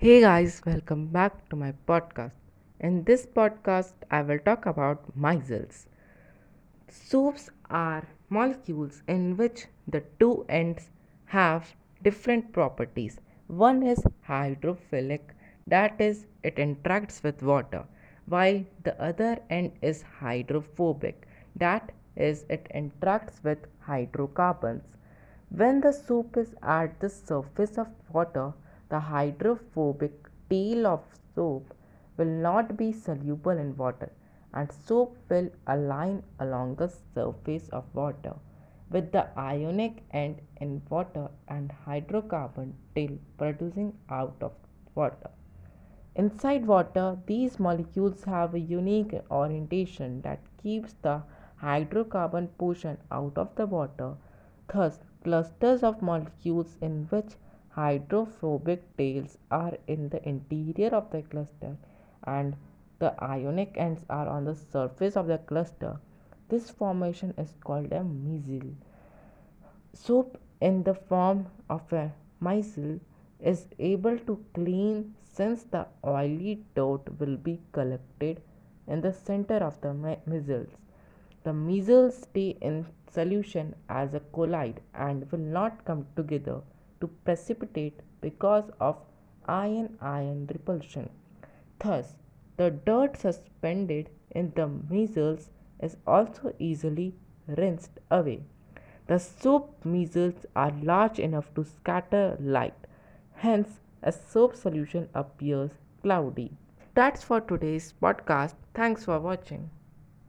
Hey guys, welcome back to my podcast. In this podcast, I will talk about micelles. Soaps are molecules in which the two ends have different properties. One is hydrophilic, that is, it interacts with water, while the other end is hydrophobic, that is, it interacts with hydrocarbons. When the soap is at the surface of water, the hydrophobic tail of soap will not be soluble in water and soap will align along the surface of water with the ionic end in water and hydrocarbon tail producing out of water. Inside water, these molecules have a unique orientation that keeps the hydrocarbon portion out of the water. Thus, clusters of molecules in which hydrophobic tails are in the interior of the cluster and the ionic ends are on the surface of the cluster. This formation is called a micelle. Soap in the form of a micelle is able to clean since the oily dirt will be collected in the center of the micelles. The micelles stay in solution as a colloid and will not come together to precipitate because of ion ion repulsion. Thus, the dirt suspended in the micelles is also easily rinsed away. The soap micelles are large enough to scatter light, hence, a soap solution appears cloudy. That's for today's podcast. Thanks for watching.